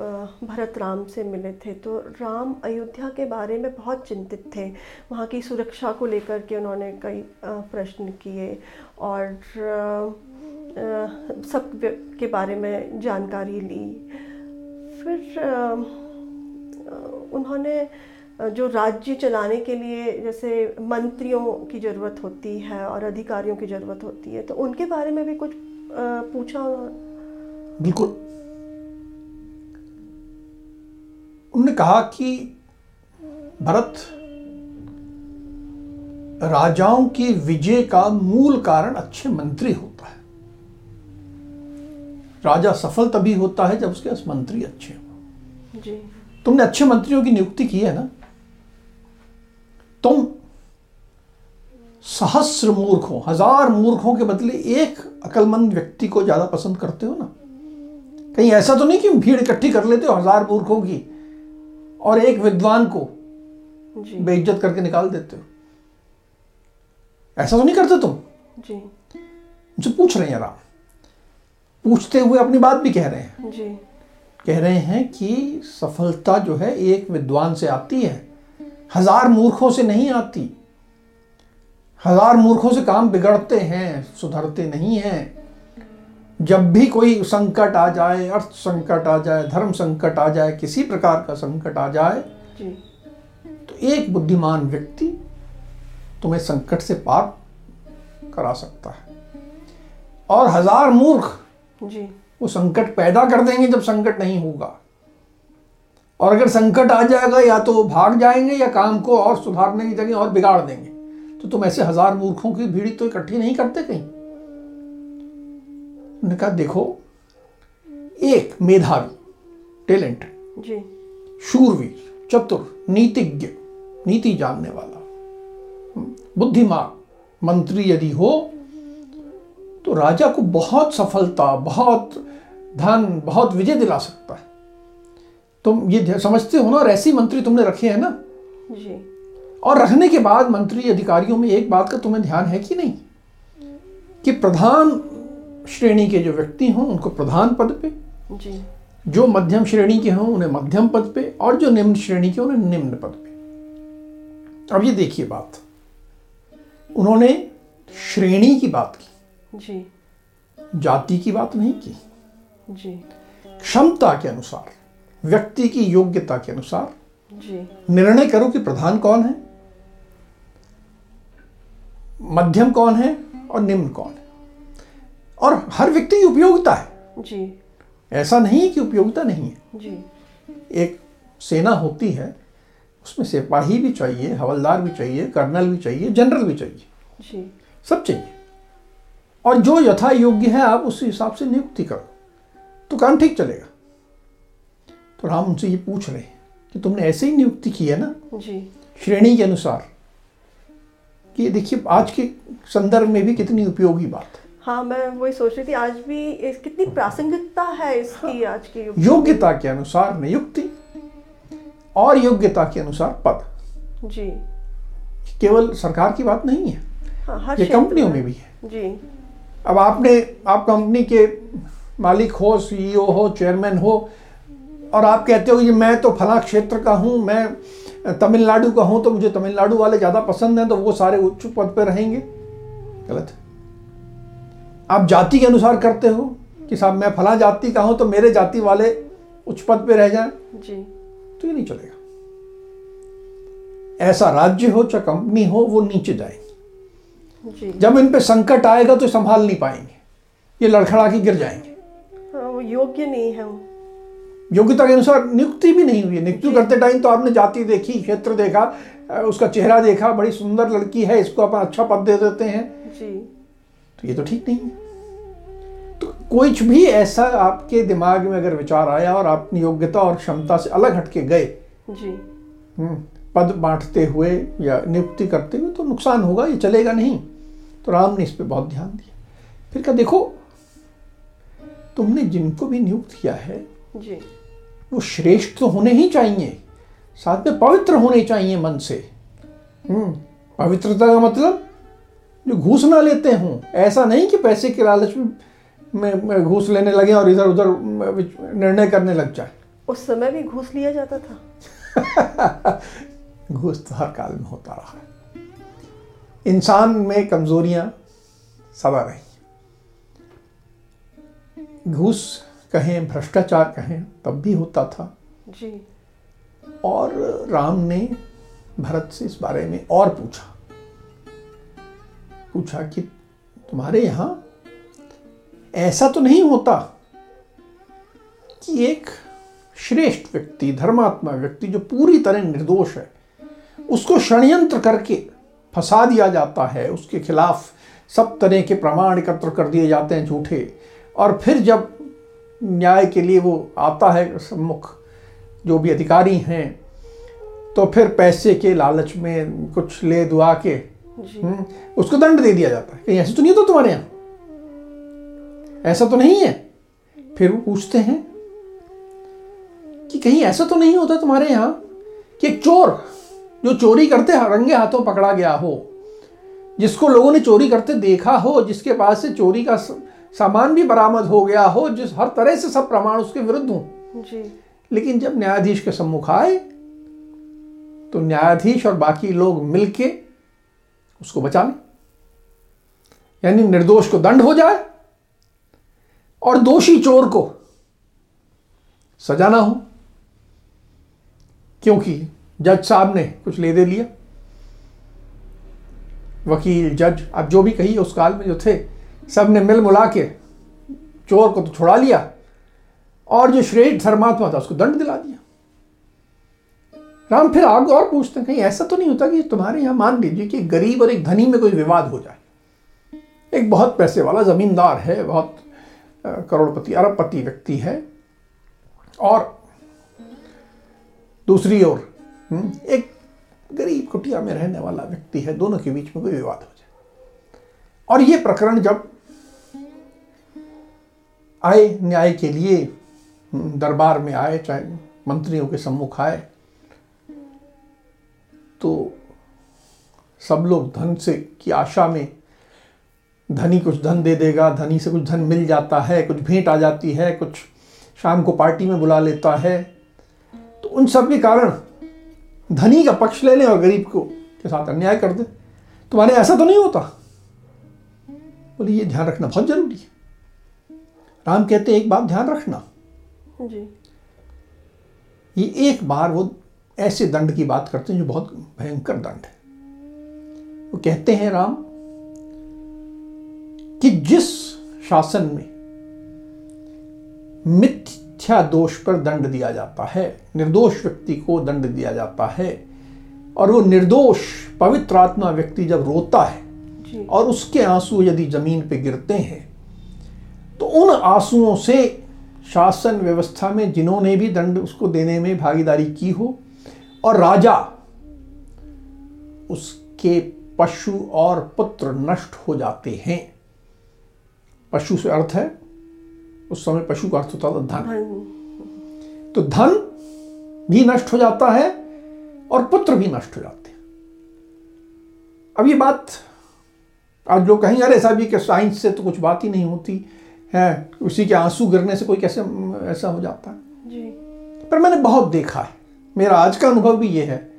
भरत राम से मिले थे। तो राम अयोध्या के बारे में बहुत चिंतित थे। वहाँ की सुरक्षा को लेकर के उन्होंने कई प्रश्न किए और सब के बारे में जानकारी ली। फिर उन्होंने जो राज्य चलाने के लिए जैसे मंत्रियों की ज़रूरत होती है और अधिकारियों की ज़रूरत होती है तो उनके बारे में भी कुछ पूछा? बिल्कुल। उन्होंने कहा कि भरत राजाओं की विजय का मूल कारण अच्छे मंत्री होता है। राजा सफल तभी होता है जब उसके पास मंत्री अच्छे हो। जी। तुमने अच्छे मंत्रियों की नियुक्ति की है ना? तुम सहस्र मूर्खों हज़ार मूर्खों के बदले एक अकलमंद व्यक्ति को ज़्यादा पसंद करते हो ना? कहीं ऐसा तो नहीं कि भीड़ इकट्ठी कर लेते हो हज़ार मूर्खों की? और एक विद्वान को बेइज्जत करके निकाल देते हो। ऐसा तो नहीं करते तुम? जी। मुझसे पूछ रहे हैं राम पूछते हुए अपनी बात भी कह रहे हैं। जी। कह रहे हैं कि सफलता जो है एक विद्वान से आती है। हज़ार मूर्खों से नहीं आती। हज़ार मूर्खों से काम बिगड़ते हैं सुधरते नहीं हैं। जब भी कोई संकट आ जाए अर्थ संकट आ जाए धर्म संकट आ जाए किसी प्रकार का संकट आ जाए तो एक बुद्धिमान व्यक्ति तुम्हें संकट से पार करा सकता है। और हज़ार मूर्ख जी। वो संकट पैदा कर देंगे जब संकट नहीं होगा। और अगर संकट आ जाएगा या तो भाग जाएँगे या काम को और सुधारने की जगह और बिगाड़ देंगे तो तुम ऐसे हज़ार मूर्खों की भीड़ तो इकट्ठी नहीं करते कहीं। उन्होंने कहा देखो एक मेधावी टैलेंट शूरवीर चतुर नीतिज्ञ नीति जानने वाला बुद्धिमान मंत्री यदि हो तो राजा को बहुत सफलता बहुत धन बहुत विजय दिला सकता है। तुम ये समझते हो ना और ऐसी मंत्री तुमने रखे हैं ना? जी। और रखने के बाद मंत्री अधिकारियों में एक बात का तुम्हें ध्यान है कि नहीं? कि प्रधान श्रेणी के जो व्यक्ति हों उनको प्रधान पद पे। जी। जो मध्यम श्रेणी के हों उन्हें मध्यम पद पे और जो निम्न श्रेणी के उन्हें निम्न पद पे। अब ये देखिए बात। उन्होंने श्रेणी की बात की। जी। जाति की बात नहीं की। जी। क्षमता के अनुसार व्यक्ति की योग्यता के अनुसार जी। निर्णय करो कि प्रधान कौन है। मध्यम कौन है और निम्न कौन है। और हर व्यक्ति की उपयोगिता है। जी। ऐसा नहीं है कि उपयोगिता नहीं है। जी। एक सेना होती है उसमें सिपाही भी चाहिए हवलदार भी चाहिए कर्नल भी चाहिए जनरल भी चाहिए। जी। सब चाहिए। और जो यथा योग्य है आप उस हिसाब से नियुक्ति करो। तो काम ठीक चलेगा। तो राम उनसे ये पूछ रहे हैं कि तुमने ऐसे ही नियुक्ति की है ना? जी। श्रेणी के अनुसार। कि देखिए आज के संदर्भ में भी कितनी उपयोगी बात है। हाँ मैं वही सोच रही थी आज भी इस कितनी प्रासंगिकता है इसकी हाँ। आज की योग्यता के अनुसार नियुक्ति और योग्यता के अनुसार पद। जी। केवल सरकार की बात नहीं है हाँ, ये कंपनियों में। भी है। जी। अब आपने आप कंपनी के मालिक हो सीईओ हो चेयरमैन हो और आप कहते हो कि मैं तो फला क्षेत्र का हूँ मैं तमिलनाडु का हूँ तो मुझे तमिलनाडु वाले ज़्यादा पसंद हैं तो वो सारे उच्च पद पर रहेंगे। गलत है। आप जाति के अनुसार करते हो कि साहब मैं फला जाति का हूँ तो मेरे जाति वाले उच्च पद पे रह जाएँ? जी। तो ये नहीं चलेगा। ऐसा राज्य हो चाहे कंपनी हो वो नीचे जाएँगे। जब इन पे संकट आएगा तो संभाल नहीं पाएँगे। ये लड़खड़ा के गिर जाएँगे। हाँ, वो योग्य नहीं है योग्यता के अनुसार नियुक्ति भी नहीं हुई नियुक्ति करते टाइम तो आपने जाति देखी क्षेत्र देखा उसका चेहरा देखा बड़ी सुंदर लड़की है इसको अपन अच्छा पद दे देते हैं। जी। तो ये तो ठीक नहीं है। तो कुछ भी ऐसा आपके दिमाग में अगर विचार आया और आप अपनी योग्यता और क्षमता से अलग हटके गए जी। हम्म, पद बांटते हुए या नियुक्ति करते हुए तो नुकसान होगा ये चलेगा नहीं। तो राम ने इस पर बहुत ध्यान दिया। फिर कहा देखो तुमने जिनको भी नियुक्त किया है जी। वो श्रेष्ठ तो होने ही चाहिए साथ में पवित्र होने चाहिए मन से। हम्म पवित्रता का मतलब जो घूस ना लेते हों। ऐसा नहीं कि पैसे के लालच में में- में घूस लेने लगे और इधर उधर निर्णय करने लग जाए। उस समय भी घूस लिया जाता था। घूस तो हर काल में होता रहा है। इंसान में कमजोरियाँ सदा रही घूस कहें भ्रष्टाचार कहें तब भी होता था। जी। और राम ने भरत से इस बारे में और पूछा। पूछा कि तुम्हारे यहाँ ऐसा तो नहीं होता कि एक श्रेष्ठ व्यक्ति धर्मात्मा व्यक्ति जो पूरी तरह निर्दोष है उसको षड्यंत्र करके फंसा दिया जाता है उसके खिलाफ सब तरह के प्रमाण एकत्र कर दिए जाते हैं झूठे। और फिर जब न्याय के लिए वो आता है सम्मुख जो भी अधिकारी हैं तो फिर पैसे के लालच में कुछ ले दुआ के हम्म, उसको दंड दे दिया जाता है। कहीं ऐसे तो नहीं होता तुम्हारे यहाँ? ऐसा तो नहीं है। फिर वो पूछते हैं कि कहीं ऐसा तो नहीं होता तुम्हारे यहाँ कि एक चोर जो चोरी करते रंगे हाथों पकड़ा गया हो जिसको लोगों ने चोरी करते देखा हो जिसके पास से चोरी का सामान भी बरामद हो गया हो जिस हर तरह से सब प्रमाण उसके विरुद्ध हों। लेकिन जब न्यायाधीश के सम्मुख आए तो न्यायाधीश और बाकी लोग मिलके उसको बचा लें। यानी निर्दोष को दंड हो जाए और दोषी चोर को सजा ना हो, क्योंकि जज साहब ने कुछ ले दे लिया। वकील, जज, अब जो भी कही उस काल में जो थे सबने मिल मुला के चोर को तो छुड़ा लिया और जो श्रेष्ठ धर्मात्मा था उसको दंड दिला दिया। राम, फिर आगे और पूछते हैं, कहीं ऐसा तो नहीं होता कि तुम्हारे यहाँ मान लीजिए कि गरीब और एक धनी में कोई विवाद हो जाए। एक बहुत पैसे वाला जमींदार है, बहुत करोड़पति अरबपति व्यक्ति है। और दूसरी ओर हम्म, एक गरीब कुटिया में रहने वाला व्यक्ति है दोनों के बीच में कोई विवाद हो जाए। और ये प्रकरण जब आए न्याय के लिए हम्म, दरबार में आए चाहे मंत्रियों के सम्मुख आए तो सब लोग धन से की आशा में धनी कुछ धन दे देगा धनी से कुछ धन मिल जाता है कुछ भेंट आ जाती है कुछ शाम को पार्टी में बुला लेता है। तो उन सब के कारण धनी का पक्ष ले लें और गरीब को के साथ अन्याय कर दे। तुम्हारे ऐसा तो नहीं होता। बोले ये ध्यान रखना बहुत ज़रूरी है। राम कहते हैं एक बात ध्यान रखना। जी। ये एक बार वो ऐसे दंड की बात करते हैं जो बहुत भयंकर दंड है। वो कहते हैं राम कि जिस शासन में मिथ्या दोष पर दंड दिया जाता है निर्दोष व्यक्ति को दंड दिया जाता है और वो निर्दोष पवित्र आत्मा व्यक्ति जब रोता है और उसके आँसू यदि ज़मीन पे गिरते हैं तो उन आंसुओं से शासन व्यवस्था में जिन्होंने भी दंड उसको देने में भागीदारी की हो और राजा उसके पशु और पुत्र नष्ट हो जाते हैं पशु से अर्थ है उस समय पशु का अर्थ होता था धन। तो धन भी नष्ट हो जाता है और पुत्र भी नष्ट हो जाते हैं। अब ये बात आज लोग कहेंगे अरे साहब ये कि साइंस से तो कुछ बात ही नहीं होती है उसी के आँसू गिरने से कोई कैसे ऐसा हो जाता है? जी। पर मैंने बहुत देखा है। मेरा आज का अनुभव भी ये है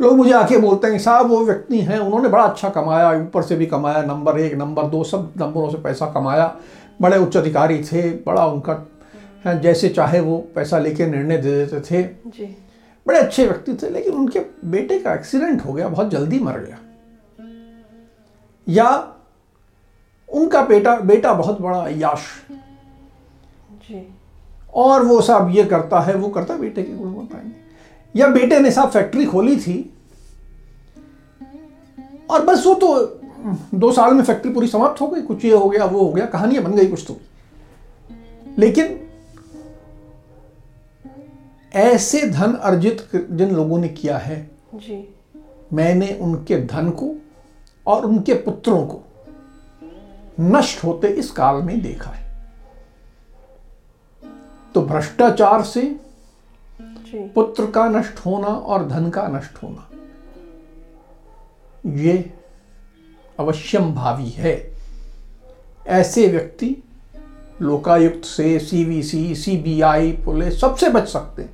लोग मुझे आके बोलते हैं साहब वो व्यक्ति हैं उन्होंने बड़ा अच्छा कमाया ऊपर से भी कमाया नंबर एक नंबर दो सब नंबरों से पैसा कमाया बड़े उच्च अधिकारी थे बड़ा उनका हैं, जैसे चाहे वो पैसा लेके निर्णय दे देते थे। जी। बड़े अच्छे व्यक्ति थे लेकिन उनके बेटे का एक्सीडेंट हो गया बहुत जल्दी मर गया। या उनका बेटा बेटा बहुत बड़ा अयाश जी। और वो साहब ये करता है वो करता बेटे के गुण बताएँगे या बेटे ने साहब फैक्ट्री खोली थी। और बस वो तो दो साल में फैक्ट्री पूरी समाप्त हो गई। कुछ ये हो गया वो हो गया कहानियाँ बन गई कुछ तो। लेकिन ऐसे धन अर्जित जिन लोगों ने किया है जी। मैंने उनके धन को और उनके पुत्रों को नष्ट होते इस काल में देखा है। तो भ्रष्टाचार से पुत्र का नष्ट होना और धन का नष्ट होना। ये अवश्यम भावी है। ऐसे व्यक्ति लोकायुक्त से सीवीसी सीबीआई पुलिस सबसे बच सकते हैं।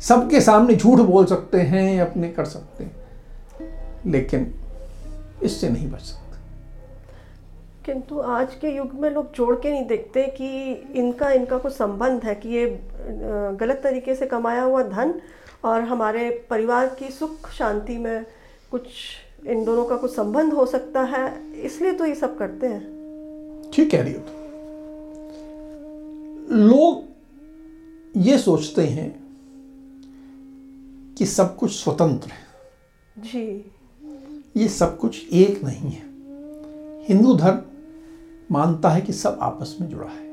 सबके सामने झूठ बोल सकते हैं, अपने कर सकते हैं। लेकिन इससे नहीं बच सकते। किंतु आज के युग में लोग जोड़ के नहीं देखते कि इनका इनका कुछ संबंध है कि ये गलत तरीके से कमाया हुआ धन और हमारे परिवार की सुख शांति में कुछ इन दोनों का कुछ संबंध हो सकता है। इसलिए तो ये सब करते हैं। ठीक कह रही हो लोग ये सोचते हैं कि सब कुछ स्वतंत्र है। जी। ये सब कुछ एक नहीं है। हिंदू धर्म मानता है कि सब आपस में जुड़ा है।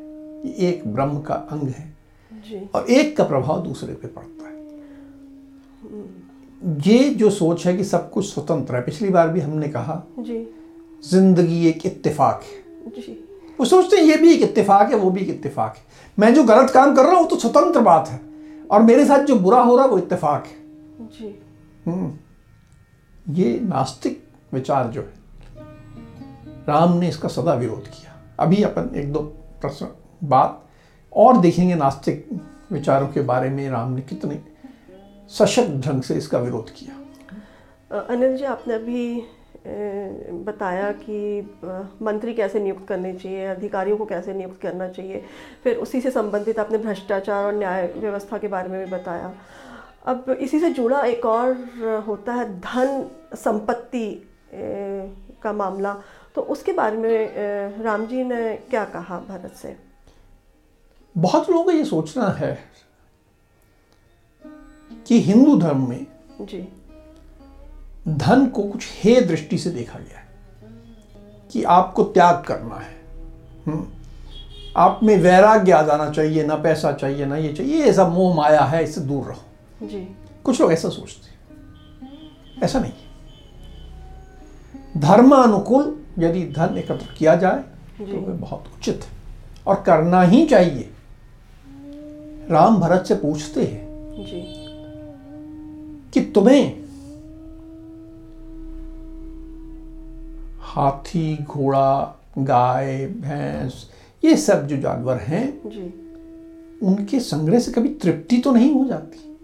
ये एक ब्रह्म का अंग है जी। और एक का प्रभाव दूसरे पे पड़ता है। ये जो सोच है कि सब कुछ स्वतंत्र है पिछली बार भी हमने कहा ज़िंदगी एक इत्तेफाक है। जी। वो सोचते हैं ये भी एक इत्तेफाक है वो भी एक इत्तेफाक है। मैं जो गलत काम कर रहा हूँ वो तो स्वतंत्र बात है। और मेरे साथ जो बुरा हो रहा है वो इत्तेफाक है। जी। हम्म। ये नास्तिक विचार जो है राम ने इसका सदा विरोध किया। अभी अपन एक दो प्रश्न बात और देखेंगे नास्तिक विचारों के बारे में राम ने कितने सशक्त ढंग से इसका विरोध किया। अनिल जी, आपने अभी बताया कि मंत्री कैसे नियुक्त करने चाहिए, अधिकारियों को कैसे नियुक्त करना चाहिए, फिर उसी से संबंधित आपने भ्रष्टाचार और न्याय व्यवस्था के बारे में भी बताया। अब इसी से जुड़ा एक और होता है धन संपत्ति का मामला। तो उसके बारे में राम जी ने क्या कहा भरत से? बहुत लोगों का ये सोचना है कि हिंदू धर्म में जी। धन को कुछ हे दृष्टि से देखा गया है कि आपको त्याग करना है। हम्म। आप में वैराग्य आ जाना चाहिए ना पैसा चाहिए ना ये चाहिए ये सब मोह माया है इससे दूर रहो। जी। कुछ लोग ऐसा सोचते हैं। ऐसा नहीं धर्मानुकूल यदि धन एकत्र किया जाए तो। वह बहुत उचित है। और करना ही चाहिए। राम भरत से पूछते हैं जी। कि तुम्हें हाथी घोड़ा गाय भैंस ये सब जो जानवर हैं उनके संग्रह से कभी तृप्ति तो नहीं हो जाती?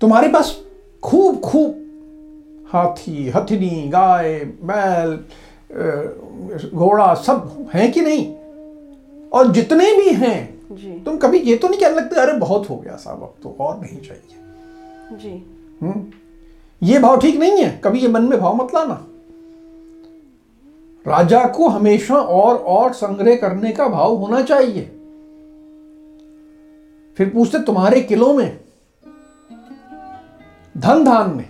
तुम्हारे पास खूब खूब हाथी हथिनी गाय बैल घोड़ा सब हैं कि नहीं? और जितने भी हैं जी। तुम कभी ये तो नहीं कहने लगते अरे बहुत हो गया साहब अब तो और नहीं चाहिए। जी। हम्म? ये भाव ठीक नहीं है? कभी ये मन में भाव मत लाना। राजा को हमेशा और और संग्रह करने का भाव होना चाहिए। फिर पूछते तुम्हारे किलों में धन धान्य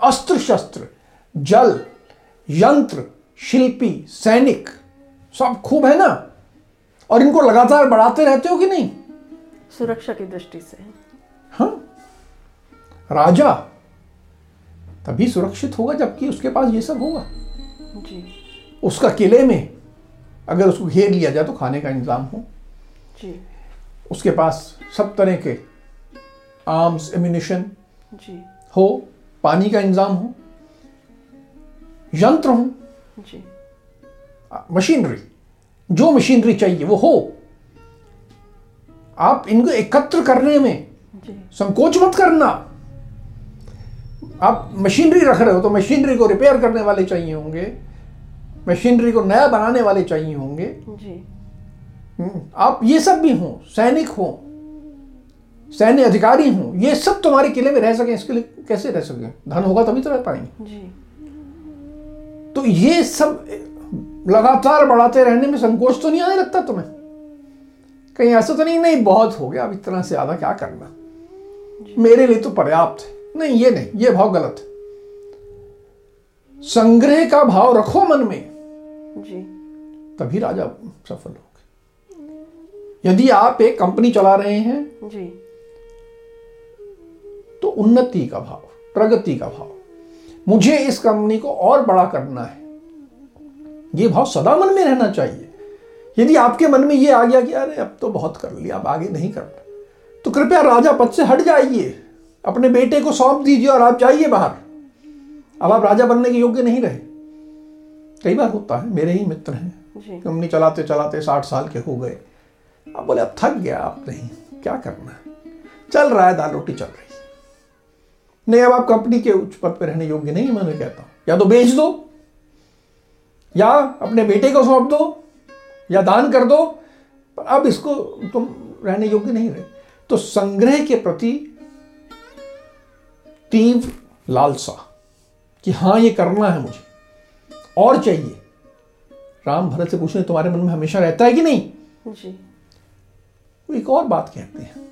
अस्त्र शस्त्र जल यंत्र शिल्पी सैनिक सब खूब है ना? और इनको लगातार बढ़ाते रहते हो कि नहीं? सुरक्षा की दृष्टि से। हाँ। राजा तभी सुरक्षित होगा जबकि उसके पास ये सब होगा। जी। उसका किले में अगर उसको घेर लिया जाए तो खाने का इंतज़ाम हो। जी। उसके पास सब तरह के आर्म्स एम्यूनिशन जी। हो। पानी का इंतज़ाम हो यंत्र हो मशीनरी जो मशीनरी चाहिए वो हो। आप इनको एकत्र करने में जी। संकोच मत करना। आप मशीनरी रख रहे हो तो मशीनरी को रिपेयर करने वाले चाहिए होंगे मशीनरी को नया बनाने वाले चाहिए होंगे। जी। हम्म, आप ये सब भी हों सैनिक हों सैन्य अधिकारी हूँ ये सब तुम्हारे किले में रह सकें इसके लिए कैसे रह सकें? धन होगा तभी तो रह पाएँगे। तो ये सब लगातार बढ़ाते रहने में संकोच तो नहीं आने लगता तुम्हें? कहीं ऐसा तो नहीं नहीं बहुत हो गया अब इतना से ज़्यादा क्या करना? मेरे लिए तो पर्याप्त है। नहीं ये नहीं ये भाव गलत है। संग्रह का भाव रखो मन में जी। तभी राजा सफल होगा। यदि आप एक कंपनी चला रहे हैं जी। उन्नति का भाव प्रगति का भाव। मुझे इस कंपनी को और बड़ा करना है। ये भाव सदा मन में रहना चाहिए। यदि आपके मन में ये आ गया कि अरे अब तो बहुत कर लिया अब आगे नहीं करना तो कृपया राजा पद से हट जाइए। अपने बेटे को सौंप दीजिए और आप जाइए बाहर। अब आप राजा बनने के योग्य नहीं रहे। कई बार होता है मेरे ही मित्र हैं। कंपनी चलाते चलाते साठ साल के हो गए। अब बोले अब थक गया आप नहीं क्या करना है? चल रहा है दाल रोटी चल रही नहीं अब आप कंपनी के उच्च पद पर रहने योग्य नहीं मैं कहता हूँ। या तो बेच दो या अपने बेटे को सौंप दो या दान कर दो पर अब इसको तुम रहने योग्य नहीं रहे। तो संग्रह के प्रति तीव्र लालसा कि हाँ ये करना है मुझे और चाहिए। राम भरत से पूछने तुम्हारे मन में हमेशा रहता है कि नहीं? जी। वो एक और बात कहते हैं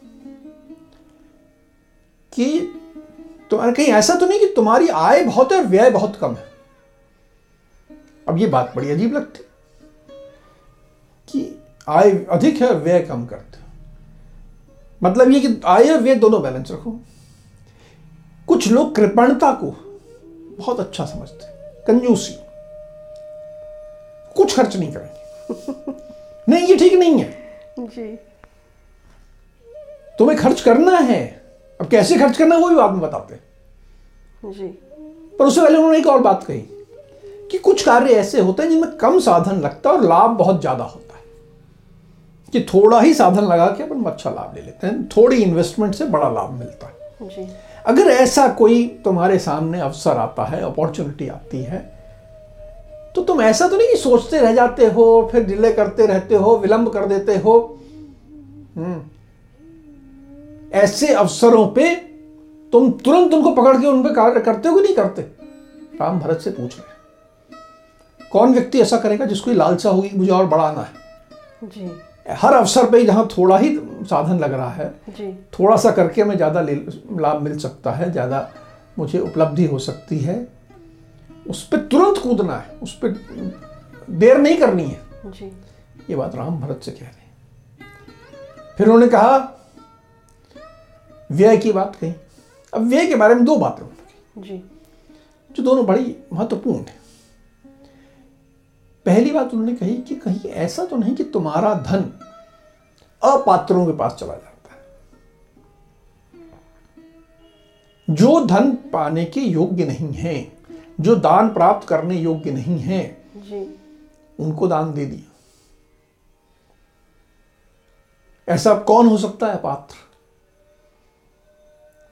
कि तुम्हारे कहीं ऐसा तो नहीं कि तुम्हारी आय बहुत है और व्यय बहुत कम है। अब ये बात बड़ी अजीब लगती कि आय अधिक है और व्यय कम करते मतलब ये कि आय और व्यय दोनों बैलेंस रखो। कुछ लोग कृपणता को बहुत अच्छा समझते कंजूसी कुछ खर्च नहीं करेंगे। नहीं ये ठीक नहीं है। जी। तुम्हें खर्च करना है अब कैसे खर्च करना है वो भी बाद में बताते हैं। जी। पर उससे पहले उन्होंने एक और बात कही कि कुछ कार्य ऐसे होते हैं जिनमें कम साधन लगता है और लाभ बहुत ज़्यादा होता है। कि थोड़ा ही साधन लगा के अपन अच्छा लाभ ले लेते हैं थोड़ी इन्वेस्टमेंट से बड़ा लाभ मिलता है। जी। अगर ऐसा कोई तुम्हारे सामने अवसर आता है अपॉर्चुनिटी आती है तो तुम ऐसा तो नहीं कि सोचते रह जाते हो फिर डिले करते रहते हो विलंब कर देते हो। हम्म। ऐसे अवसरों पे तुम तुरंत उनको पकड़ के उन पे कार्य करते हो कि नहीं करते? राम भरत से पूछ रहे कौन व्यक्ति ऐसा करेगा जिसको लालसा होगी? मुझे और बढ़ाना है। जी। हर अवसर पे जहाँ थोड़ा ही साधन लग रहा है जी। थोड़ा सा करके हमें ज़्यादा लाभ मिल सकता है ज़्यादा मुझे उपलब्धि हो सकती है। उस पर तुरंत कूदना है उस पर देर नहीं करनी है। जी। ये बात राम भरत से कह रहे हैं। फिर उन्होंने कहा व्यय की बात कही अब व्यय के बारे में दो बातें उन्होंने जी। जो दोनों बड़ी महत्वपूर्ण है। पहली बात उन्होंने कही कि कहीं ऐसा तो नहीं कि तुम्हारा धन अपात्रों के पास चला जाता है। जो धन पाने के योग्य नहीं है जो दान प्राप्त करने योग्य नहीं है जी। उनको दान दे दिया। ऐसा कौन हो सकता है पात्र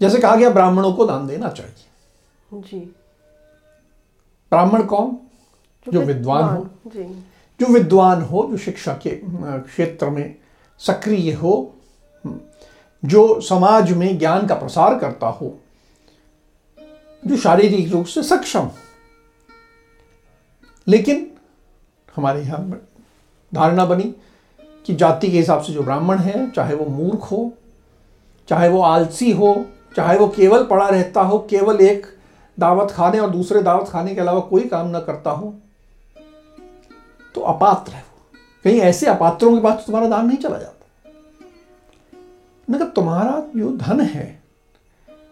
जैसे कहा गया ब्राह्मणों को दान देना चाहिए। जी। ब्राह्मण कौन? जो विद्वान हो। जी। जो विद्वान हो जो शिक्षा के क्षेत्र में सक्रिय हो जो समाज में ज्ञान का प्रसार करता हो जो शारीरिक रूप से सक्षम हो। लेकिन हमारे यहाँ धारणा बनी कि जाति के हिसाब से जो ब्राह्मण है चाहे वो मूर्ख हो चाहे वो आलसी हो चाहे वो केवल पड़ा रहता हो, केवल एक दावत खाने और दूसरे दावत खाने के अलावा कोई काम ना करता हो तो अपात्र है वो। कहीं ऐसे अपात्रों के पास तो तुम्हारा दान नहीं चला जाता। मगर तुम्हारा जो धन है,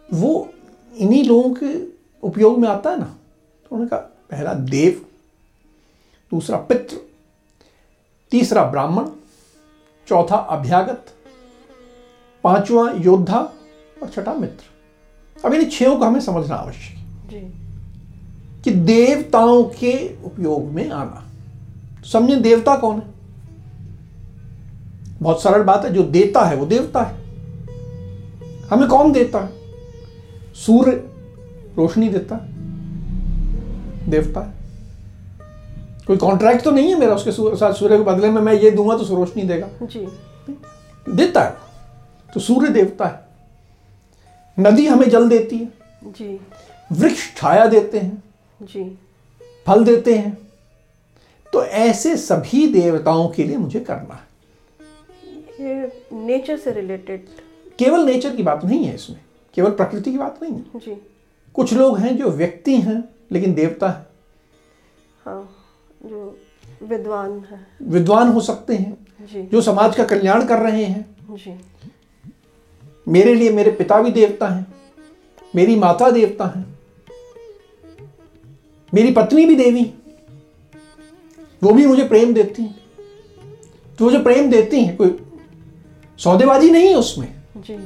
वो इन्हीं लोगों के उपयोग में आता है ना? तो उन्होंने कहा, पहला देव, दूसरा पित्र तीसरा ब्राह्मण, चौथा अभ्यागत, पांचवा योद्धा और छठा मित्र। अब इन छयों को हमें समझना आवश्यक है कि देवताओं के उपयोग में आना। समझे देवता कौन है? बहुत सरल बात है जो देता है वो देवता है। हमें कौन देता है? सूर्य रोशनी देता है देवता है। कोई कॉन्ट्रैक्ट तो नहीं है मेरा उसके साथ सूर्य के बदले में मैं ये दूँगा तो रोशनी देगा। जी। देता है तो सूर्य देवता है। नदी हमें जल देती है। जी। वृक्ष छाया देते हैं। जी। फल देते हैं। तो ऐसे सभी देवताओं के लिए मुझे करना है। ये नेचर से रिलेटेड केवल नेचर की बात नहीं है इसमें। केवल प्रकृति की बात नहीं है। जी। कुछ लोग हैं जो व्यक्ति हैं लेकिन देवता है। हाँ जो विद्वान है। विद्वान हो सकते हैं। जी। जो समाज का कल्याण कर रहे हैं। जी। मेरे लिए मेरे पिता भी देवता हैं मेरी माता देवता हैं मेरी पत्नी भी देवी वो भी मुझे प्रेम देती हैं। तो वो जो प्रेम देती हैं कोई सौदेबाजी नहीं है उसमें। जी।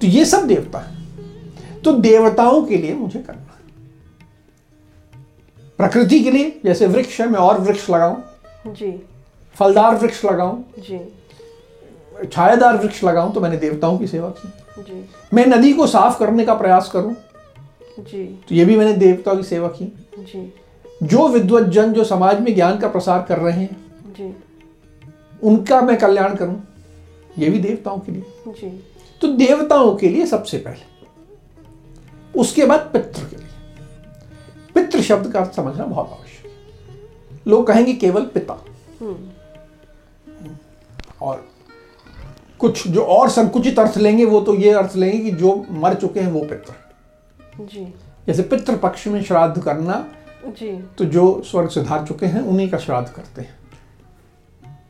तो ये सब देवता है। तो देवताओं के लिए मुझे करना है। प्रकृति के लिए जैसे वृक्ष है मैं और वृक्ष लगाऊँ। जी। फलदार वृक्ष लगाऊँ। जी। छायादार वृक्ष लगाऊँ तो मैंने देवताओं की सेवा की। जी। मैं नदी को साफ़ करने का प्रयास करूँ जी। तो ये भी मैंने देवताओं की सेवा की। जी। जो विद्वत जन जो समाज में ज्ञान का प्रसार कर रहे हैं जी। उनका मैं कल्याण करूँ ये भी देवताओं के लिए। जी। तो देवताओं के लिए सबसे पहले उसके बाद पितृ के लिए। पितृ शब्द का अर्थ समझना बहुत आवश्यक है। लोग कहेंगे केवल पिता। और कुछ जो और संकुचित अर्थ लेंगे वो तो ये अर्थ लेंगे कि जो मर चुके हैं वो पितृ। जी। जैसे पितृ पक्ष में श्राद्ध करना जी। तो जो स्वर्ग से धार चुके हैं उन्हीं का श्राद्ध करते हैं।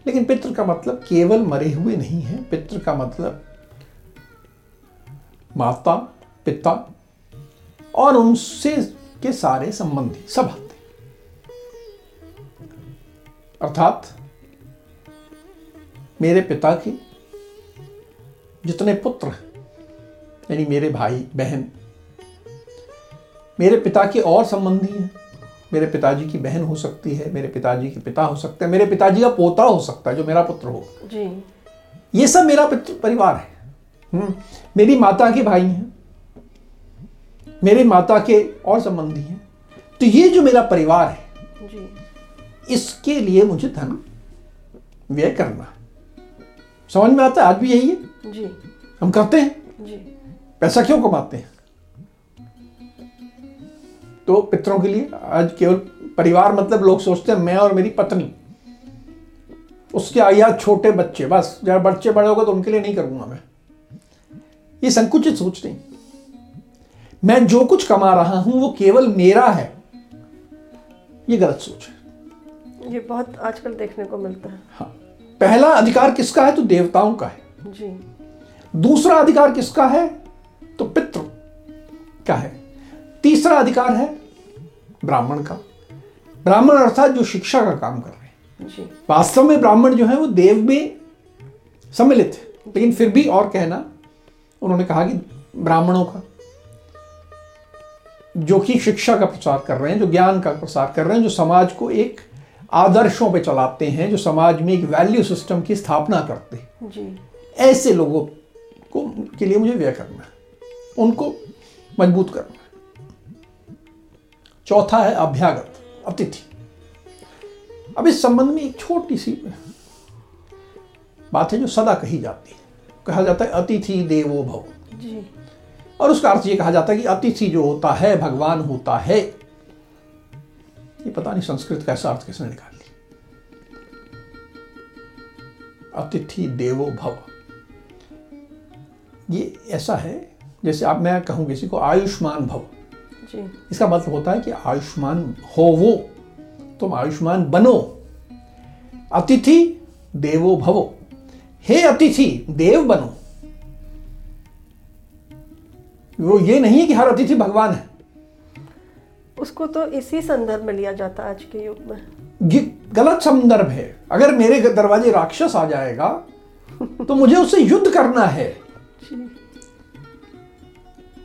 लेकिन पितृ का मतलब केवल मरे हुए नहीं है। पितृ का मतलब माता पिता और उनसे के सारे संबंधी सब आते अर्थात मेरे पिता के जितने पुत्र यानी मेरे भाई बहन मेरे पिता के और संबंधी हैं। मेरे पिताजी की बहन हो सकती है मेरे पिताजी के पिता हो सकते हैं मेरे पिताजी का पोता हो सकता है जो मेरा पुत्र हो। जी। ये सब मेरा परिवार है। हम्म, मेरी माता के भाई हैं मेरे माता के और संबंधी हैं। तो ये जो मेरा परिवार है जी। इसके लिए मुझे धन व्यय करना। समझ में आता है? आज भी यही है? जी। हम करते हैं? जी। पैसा क्यों कमाते हैं? तो पितरों के लिए आज केवल परिवार मतलब लोग सोचते हैं मैं और मेरी पत्नी उसके आया छोटे बच्चे बस जब बच्चे बड़े होगा तो उनके लिए नहीं करूँगा मैं। ये संकुचित सोच नहीं मैं जो कुछ कमा रहा हूँ वो केवल मेरा है। ये गलत सोच है। ये बहुत आजकल देखने को मिलता है। हाँ। पहला अधिकार किसका है? तो देवताओं का है। जी। दूसरा अधिकार किसका है? तो पितृ का है। तीसरा अधिकार है ब्राह्मण का। ब्राह्मण अर्थात जो शिक्षा का काम कर रहे हैं। वास्तव में ब्राह्मण जो है वो देव में सम्मिलित है। लेकिन फिर भी और कहना उन्होंने कहा कि ब्राह्मणों का जो कि शिक्षा का प्रसार कर रहे हैं जो ज्ञान का प्रसार कर रहे हैं जो समाज को एक आदर्शों पे चलाते हैं जो समाज में एक वैल्यू सिस्टम की स्थापना करते हैं। ऐसे लोगों को के लिए मुझे व्यय करना है उनको मज़बूत करना है। चौथा है अभ्यागत अतिथि। अब इस संबंध में एक छोटी सी बात है जो सदा कही जाती है। कहा जाता है अतिथि देवो भव। जी। और उसका अर्थ ये कहा जाता है कि अतिथि जो होता है भगवान होता है। ये पता नहीं संस्कृत का ऐसा अर्थ किसने निकाल लिया। अतिथि देवो भव। ये ऐसा है जैसे आप मैं कहूँ किसी को आयुष्मान भव। जी। इसका मतलब होता है कि आयुष्मान हो वो तुम आयुष्मान बनो। अतिथि देवो भवो। हे अतिथि देव बनो। वो ये नहीं है कि हर अतिथि भगवान है। उसको तो इसी संदर्भ में लिया जाता है आज के युग में। ये गलत संदर्भ है। अगर मेरे दरवाजे राक्षस आ जाएगा तो मुझे उससे युद्ध करना है।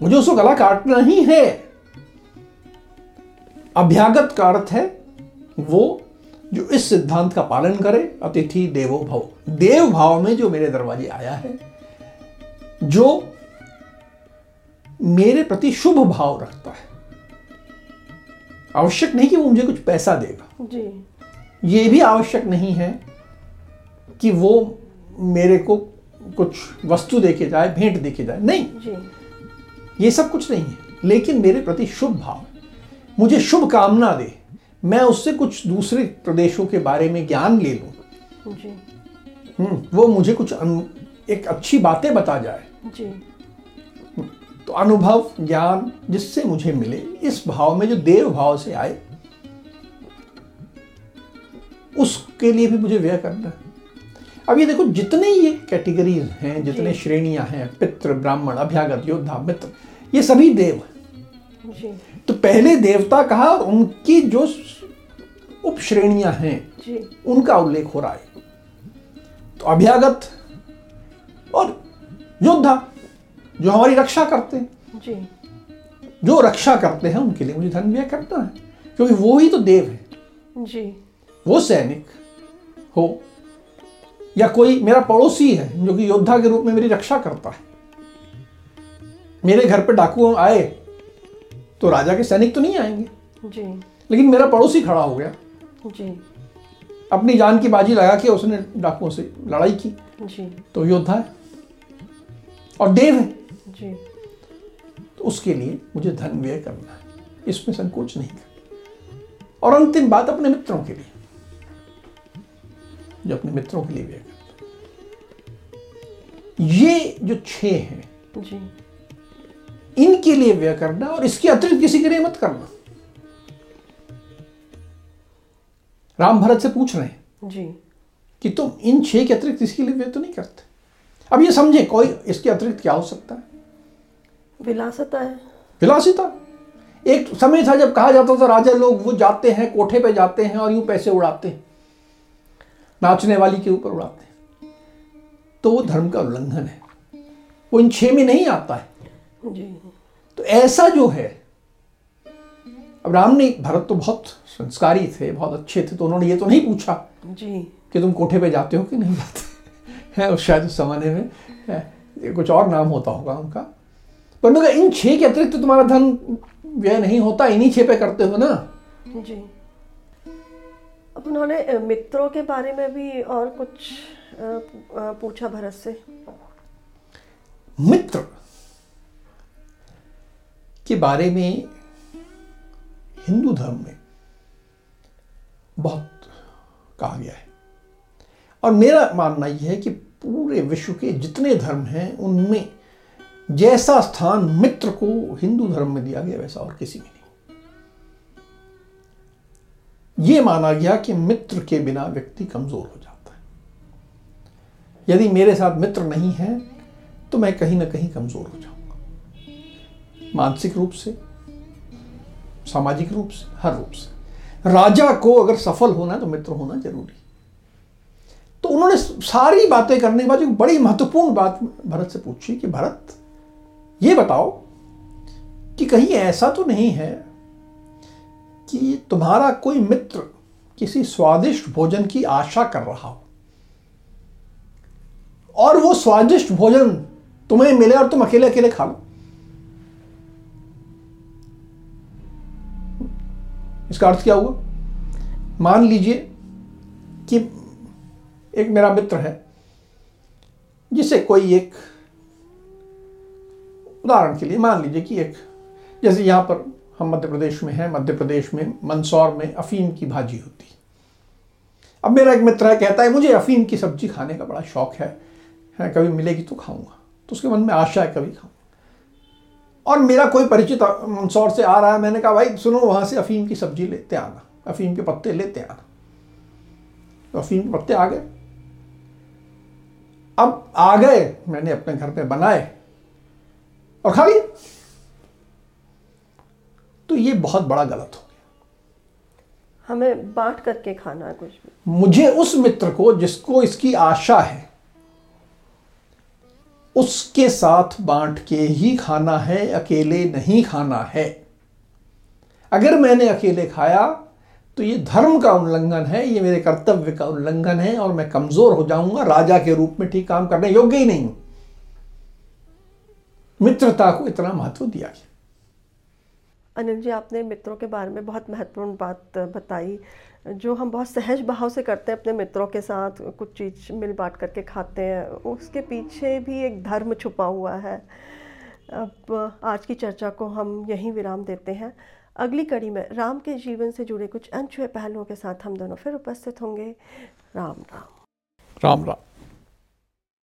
मुझे उसको गला काटना ही है। अभ्यागत का अर्थ है वो जो इस सिद्धांत का पालन करे अतिथि देवो भव। देव भाव में जो मेरे दरवाजे आया है जो मेरे प्रति शुभ भाव रखता है। आवश्यक नहीं कि वो मुझे कुछ पैसा देगा। जी। ये भी आवश्यक नहीं है कि वो मेरे को कुछ वस्तु देके जाए भेंट देके जाए। नहीं। जी। ये सब कुछ नहीं है। लेकिन मेरे प्रति शुभ भाव मुझे शुभ कामना दे। मैं उससे कुछ दूसरे प्रदेशों के बारे में ज्ञान ले लूँ। जी। हम्म, वो मुझे कुछ अनु, एक अच्छी बातें बता जाए। जी। तो अनुभव ज्ञान जिससे मुझे मिले इस भाव में जो देव भाव से आए उसके लिए भी मुझे व्यय करना है। अब ये देखो जितने ये कैटेगरीज हैं जितने श्रेणियाँ हैं पितृ ब्राह्मण अभ्यागत योद्धा मित्र ये सभी देव हैं। जी। तो पहले देवता कहा? और उनकी जो उप श्रेणियाँ हैं जी। उनका उल्लेख हो रहा है। तो अभ्यागत और योद्धा जो हमारी रक्षा करते हैं। जी। जो रक्षा करते हैं उनके लिए मुझे धन व्यय करना है। क्योंकि वो ही तो देव है। जी। वो सैनिक हो या कोई मेरा पड़ोसी है जो कि योद्धा के रूप में मेरी रक्षा करता है। मेरे घर पे डाकू आए तो राजा के सैनिक तो नहीं आएँगे। जी। लेकिन मेरा पड़ोसी खड़ा हो गया। जी। अपनी जान की बाजी लगा के उसने डाकुओं से लड़ाई की। जी। तो योद्धा है और देव है। जी। तो उसके लिए मुझे धन व्यय करना है। इसमें संकोच नहीं करना। और अंतिम बात अपने मित्रों के लिए। जो अपने मित्रों के लिए व्यय। ये जो छह हैं जी। इनके लिए व्यय करना और इसके अतिरिक्त किसी के लिए मत करना। राम भरत से पूछ रहे हैं जी। कि तुम इन छह के अतिरिक्त इसके लिए व्यय तो नहीं करते? अब ये समझे कोई इसके अतिरिक्त क्या हो सकता है? विलासता है। विलासिता? एक समय था जब कहा जाता था राजा लोग वो जाते हैं कोठे पे जाते हैं और यूँ पैसे उड़ाते हैं नाचने वाली के ऊपर उड़ाते हैं। तो वो धर्म का उल्लंघन है। वो इन छह में नहीं आता है। जी। तो ऐसा जो है अब राम ने भरत तो बहुत संस्कारी थे बहुत अच्छे थे तो उन्होंने ये तो नहीं पूछा जी। कि तुम कोठे पे जाते हो कि नहीं जाते? हैं उस शायद उस जमाने में ये कुछ और नाम होता होगा उनका। पर उन्होंने इन छह के अतिरिक्त तो तुम्हारा धन व्यय नहीं होता इन्हीं छह पे करते हो ना? जी। अब उन्होंने मित्रों के बारे में भी और कुछ पूछा भरत से। मित्र के बारे में हिंदू धर्म में बहुत कहा गया है। और मेरा मानना यह है कि पूरे विश्व के जितने धर्म हैं, उनमें जैसा स्थान मित्र को हिंदू धर्म में दिया गया, वैसा और किसी में नहीं। ये माना गया कि मित्र के बिना व्यक्ति कमज़ोर हो यदि मेरे साथ मित्र नहीं है तो मैं कहीं ना कहीं कमज़ोर हो जाऊँगा। मानसिक रूप से, सामाजिक रूप से, हर रूप से। राजा को अगर सफल होना है तो मित्र होना ज़रूरी। तो उन्होंने सारी बातें करने के बाद एक बड़ी महत्वपूर्ण बात भरत से पूछी कि, भरत, ये बताओ कि कहीं ऐसा तो नहीं है कि तुम्हारा कोई मित्र किसी स्वादिष्ट भोजन की आशा कर रहा हो? और वो स्वादिष्ट भोजन तुम्हें मिले और तुम अकेले अकेले खा लो। इसका अर्थ क्या हुआ? मान लीजिए कि एक मेरा मित्र है जिसे कोई एक उदाहरण के लिए मान लीजिए कि एक जैसे यहाँ पर हम मध्य प्रदेश में हैं मध्य प्रदेश में मंदसौर में अफीम की भाजी होती। अब मेरा एक मित्र है कहता है मुझे अफीम की सब्ज़ी खाने का बड़ा शौक है, है कभी मिलेगी तो खाऊँगा। तो उसके मन में आशा है कभी खाऊँगा। और मेरा कोई परिचित मंदसौर से आ रहा है मैंने कहा भाई सुनो वहाँ से अफीम की सब्ज़ी लेते आना अफीम के पत्ते लेते आना तो अफीम के पत्ते आ गए। अब आ गए मैंने अपने घर पे बनाए और खा लिए। तो ये बहुत बड़ा गलत हो गया। हमें बांट करके खाना है कुछ भी। मुझे उस मित्र को जिसको इसकी आशा है उसके साथ बांट के ही खाना है, अकेले नहीं खाना है। अगर मैंने अकेले खाया तो ये धर्म का उल्लंघन है, ये मेरे कर्तव्य का उल्लंघन है और मैं कमज़ोर हो जाऊँगा, राजा के रूप में ठीक काम करने योग्य ही नहीं हूँ। मित्रता को इतना महत्व दिया गया। अनिल जी, आपने मित्रों के बारे में बहुत महत्वपूर्ण बात बताई। जो हम बहुत सहज भाव से करते हैं अपने मित्रों के साथ, कुछ चीज़ मिल बांट करके खाते हैं, उसके पीछे भी एक धर्म छुपा हुआ है। अब आज की चर्चा को हम यहीं विराम देते हैं। अगली कड़ी में राम के जीवन से जुड़े कुछ अनछुए पहलुओं के साथ हम दोनों फिर उपस्थित होंगे। राम राम। राम राम।